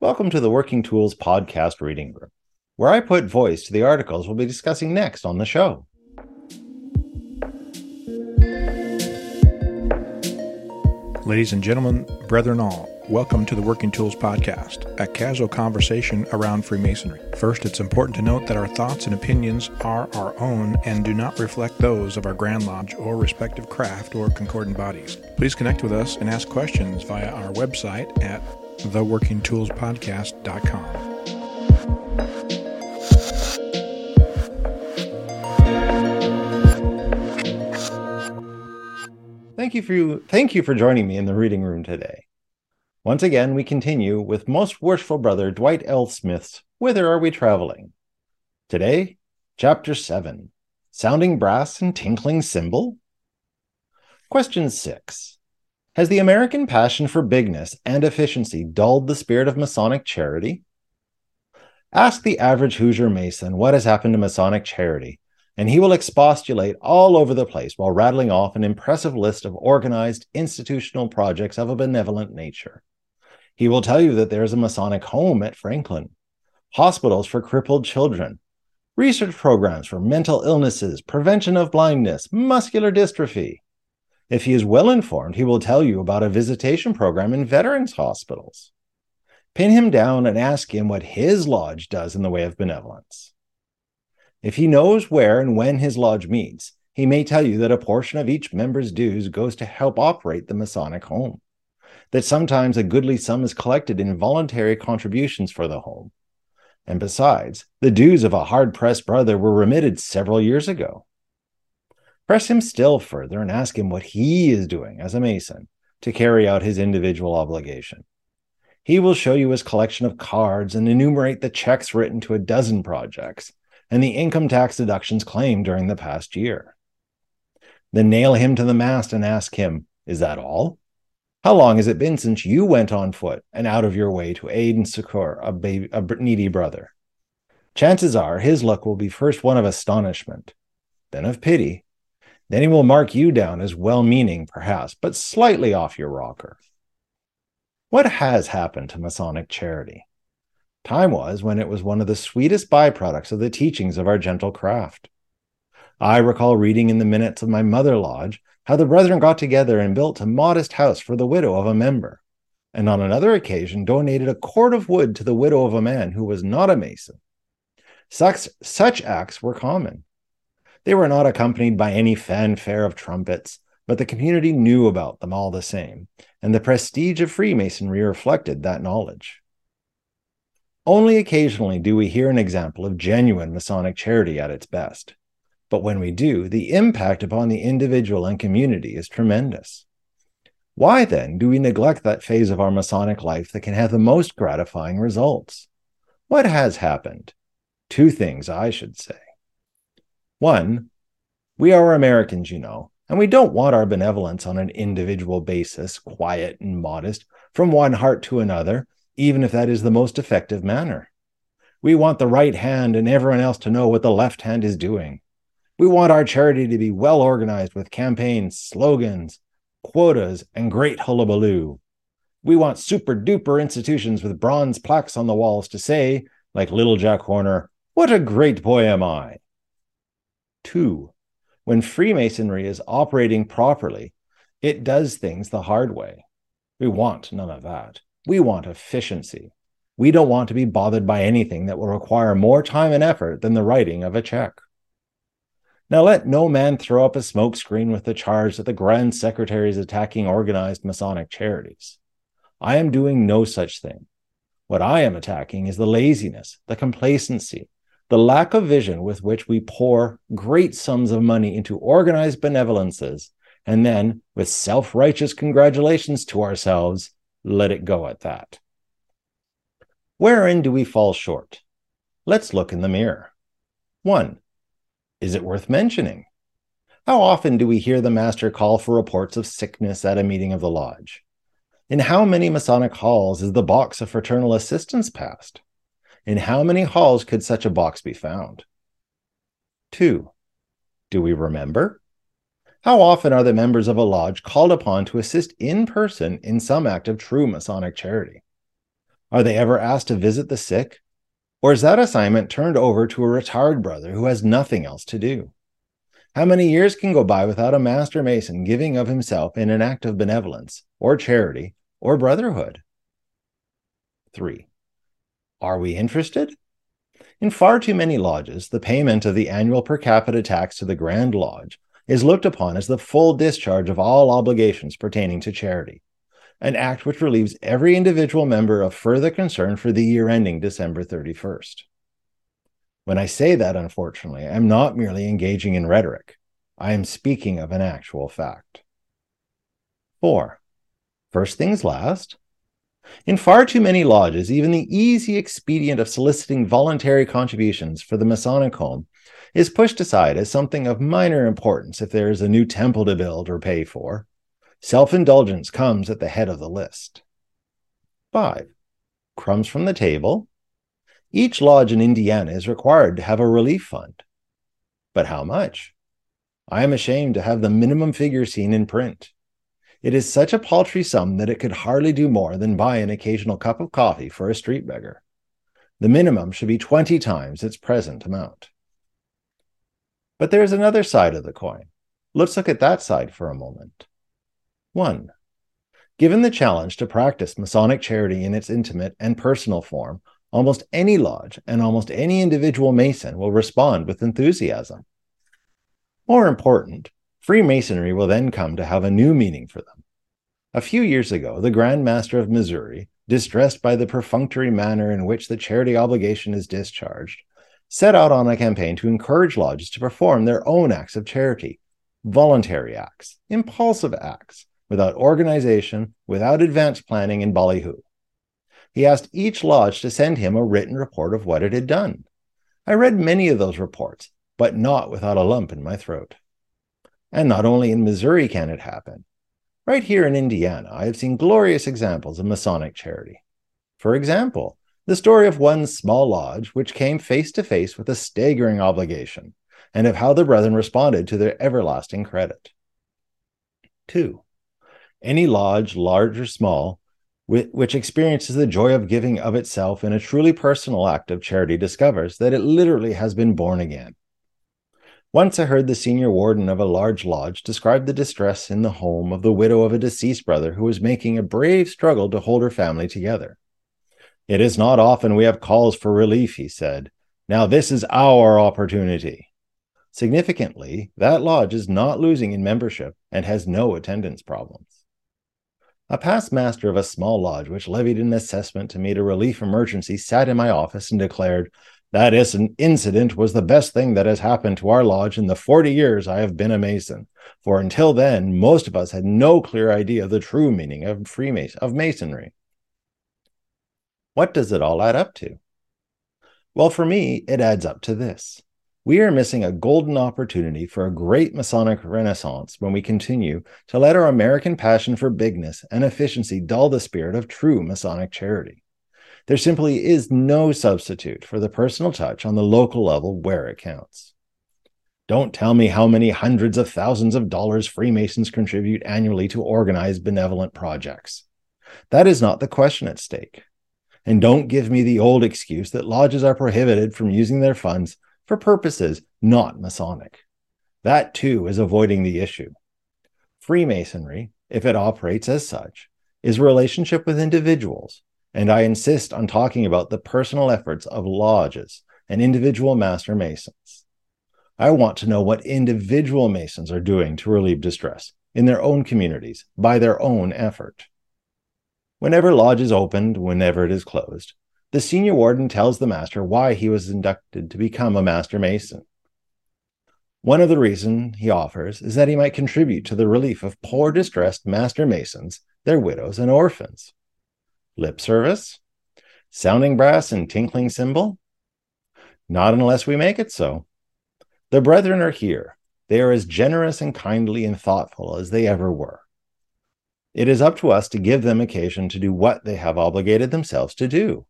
Welcome to the Working Tools Podcast Reading Room, where I put voice to the articles we'll be discussing next on the show. Ladies and gentlemen, brethren all, welcome to the Working Tools Podcast, a casual conversation around Freemasonry. First, it's important to note that our thoughts and opinions are our own and do not reflect those of our Grand Lodge or respective craft or concordant bodies. Please connect with us and ask questions via our website at theworkingtoolspodcast.com. Thank you for you, thank you for joining me in the reading room today. Once again, we continue with most worshipful brother Dwight L. Smith's Whither Are We Traveling? Today, chapter 7 Sounding Brass and Tinkling Cymbal? Question 6 Has the American passion for bigness and efficiency dulled the spirit of Masonic charity? Ask the average Hoosier Mason what has happened to Masonic charity and he will expostulate all over the place while rattling off an impressive list of organized institutional projects of a benevolent nature. He will tell you that there is a Masonic home at Franklin, hospitals for crippled children, research programs for mental illnesses, prevention of blindness, muscular dystrophy. If he is well informed, he will tell you about a visitation program in veterans hospitals. Pin him down and ask him what his lodge does in the way of benevolence. If he knows where and when his lodge meets, he may tell you that a portion of each member's dues goes to help operate the Masonic home, that sometimes a goodly sum is collected in voluntary contributions for the home. And besides, the dues of a hard pressed brother were remitted several years ago. Press him still further and ask him what he is doing as a Mason to carry out his individual obligation. He will show you his collection of cards and enumerate the checks written to a dozen projects and the income tax deductions claimed during the past year. Then nail him to the mast and ask him, Is that all? How long has it been since you went on foot and out of your way to aid and succor a, baby, a needy brother? Chances are his look will be first one of astonishment, then of pity. Then he will mark you down as well meaning, perhaps, but slightly off your rocker. What has happened to Masonic charity? Time was when it was one of the sweetest byproducts of the teachings of our gentle craft. I recall reading in the minutes of my mother lodge how the brethren got together and built a modest house for the widow of a member, and on another occasion donated a cord of wood to the widow of a man who was not a mason. Such, such acts were common. They were not accompanied by any fanfare of trumpets, but the community knew about them all the same, and the prestige of Freemasonry reflected that knowledge. Only occasionally do we hear an example of genuine Masonic charity at its best. But when we do, the impact upon the individual and community is tremendous. Why then do we neglect that phase of our Masonic life that can have the most gratifying results? What has happened? Two things, I should say. One, we are Americans, you know, and we don't want our benevolence on an individual basis, quiet and modest, from one heart to another, even if that is the most effective manner. We want the right hand and everyone else to know what the left hand is doing. We want our charity to be well organized with campaigns, slogans, quotas, and great hullabaloo. We want super duper institutions with bronze plaques on the walls to say, like little Jack Horner, What a great boy am I! Two, when Freemasonry is operating properly, it does things the hard way. We want none of that. We want efficiency. We don't want to be bothered by anything that will require more time and effort than the writing of a check. Now, let no man throw up a smokescreen with the charge that the Grand Secretary is attacking organized Masonic charities. I am doing no such thing. What I am attacking is the laziness, the complacency, the lack of vision with which we pour great sums of money into organized benevolences, and then, with self righteous congratulations to ourselves, let it go at that. Wherein do we fall short? Let's look in the mirror. 1. Is it worth mentioning? How often do we hear the master call for reports of sickness at a meeting of the lodge? In how many Masonic halls is the box of fraternal assistance passed? In how many halls could such a box be found? 2. Do we remember? How often are the members of a lodge called upon to assist in person in some act of true Masonic charity? Are they ever asked to visit the sick? Or is that assignment turned over to a retired brother who has nothing else to do? How many years can go by without a master mason giving of himself in an act of benevolence, or charity, or brotherhood? 3. Are we interested? In far too many lodges, the payment of the annual per capita tax to the Grand Lodge is looked upon as the full discharge of all obligations pertaining to charity, an act which relieves every individual member of further concern for the year ending December 31st. When I say that, unfortunately, I'm not merely engaging in rhetoric. I am speaking of an actual fact. 4. First things last, in far too many lodges, even the easy expedient of soliciting voluntary contributions for the Masonic home is pushed aside as something of minor importance if there is a new temple to build or pay for. Self indulgence comes at the head of the list. 5. Crumbs from the table. Each lodge in Indiana is required to have a relief fund. But how much? I am ashamed to have the minimum figure seen in print. It is such a paltry sum that it could hardly do more than buy an occasional cup of coffee for a street beggar. The minimum should be 20 times its present amount. But there is another side of the coin. Let's look at that side for a moment. 1. Given the challenge to practice Masonic charity in its intimate and personal form, almost any lodge and almost any individual Mason will respond with enthusiasm. More important, Freemasonry will then come to have a new meaning for them. A few years ago, the Grand Master of Missouri, distressed by the perfunctory manner in which the charity obligation is discharged, set out on a campaign to encourage lodges to perform their own acts of charity, voluntary acts, impulsive acts, without organization, without advanced planning and ballyhoo. He asked each lodge to send him a written report of what it had done. I read many of those reports, but not without a lump in my throat. And not only in Missouri can it happen. Right here in Indiana, I have seen glorious examples of Masonic charity. For example, the story of one small lodge which came face to face with a staggering obligation, and of how the brethren responded to their everlasting credit. 2. Any lodge, large or small, which experiences the joy of giving of itself in a truly personal act of charity discovers that it literally has been born again. Once I heard the senior warden of a large lodge describe the distress in the home of the widow of a deceased brother who was making a brave struggle to hold her family together. It is not often we have calls for relief, he said. Now this is our opportunity. Significantly, that lodge is not losing in membership and has no attendance problems. A past master of a small lodge which levied an assessment to meet a relief emergency sat in my office and declared, That incident was the best thing that has happened to our lodge in the 40 years I have been a Mason. For until then, most of us had no clear idea of the true meaning of Freemason of Masonry. What does it all add up to? Well, for me, it adds up to this. We are missing a golden opportunity for a great Masonic renaissance when we continue to let our American passion for bigness and efficiency dull the spirit of true Masonic charity. There simply is no substitute for the personal touch on the local level where it counts. Don't tell me how many hundreds of thousands of dollars Freemasons contribute annually to organize benevolent projects. That is not the question at stake. And don't give me the old excuse that lodges are prohibited from using their funds for purposes not Masonic. That too is avoiding the issue. Freemasonry, if it operates as such, is a relationship with individuals, and I insist on talking about the personal efforts of lodges and individual master masons. I want to know what individual masons are doing to relieve distress in their own communities by their own effort. Whenever lodge is opened, whenever it is closed, the senior warden tells the master why he was inducted to become a master mason. One of the reasons he offers is that he might contribute to the relief of poor distressed master masons, their widows, and orphans. Lip service? Sounding brass and tinkling cymbal? Not unless we make it so. The brethren are here. They are as generous and kindly and thoughtful as they ever were. It is up to us to give them occasion to do what they have obligated themselves to do.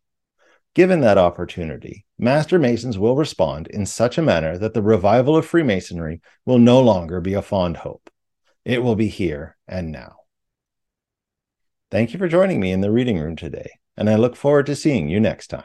Given that opportunity, Master Masons will respond in such a manner that the revival of Freemasonry will no longer be a fond hope. It will be here and now. Thank you for joining me in the reading room today. and I look forward to seeing you next time.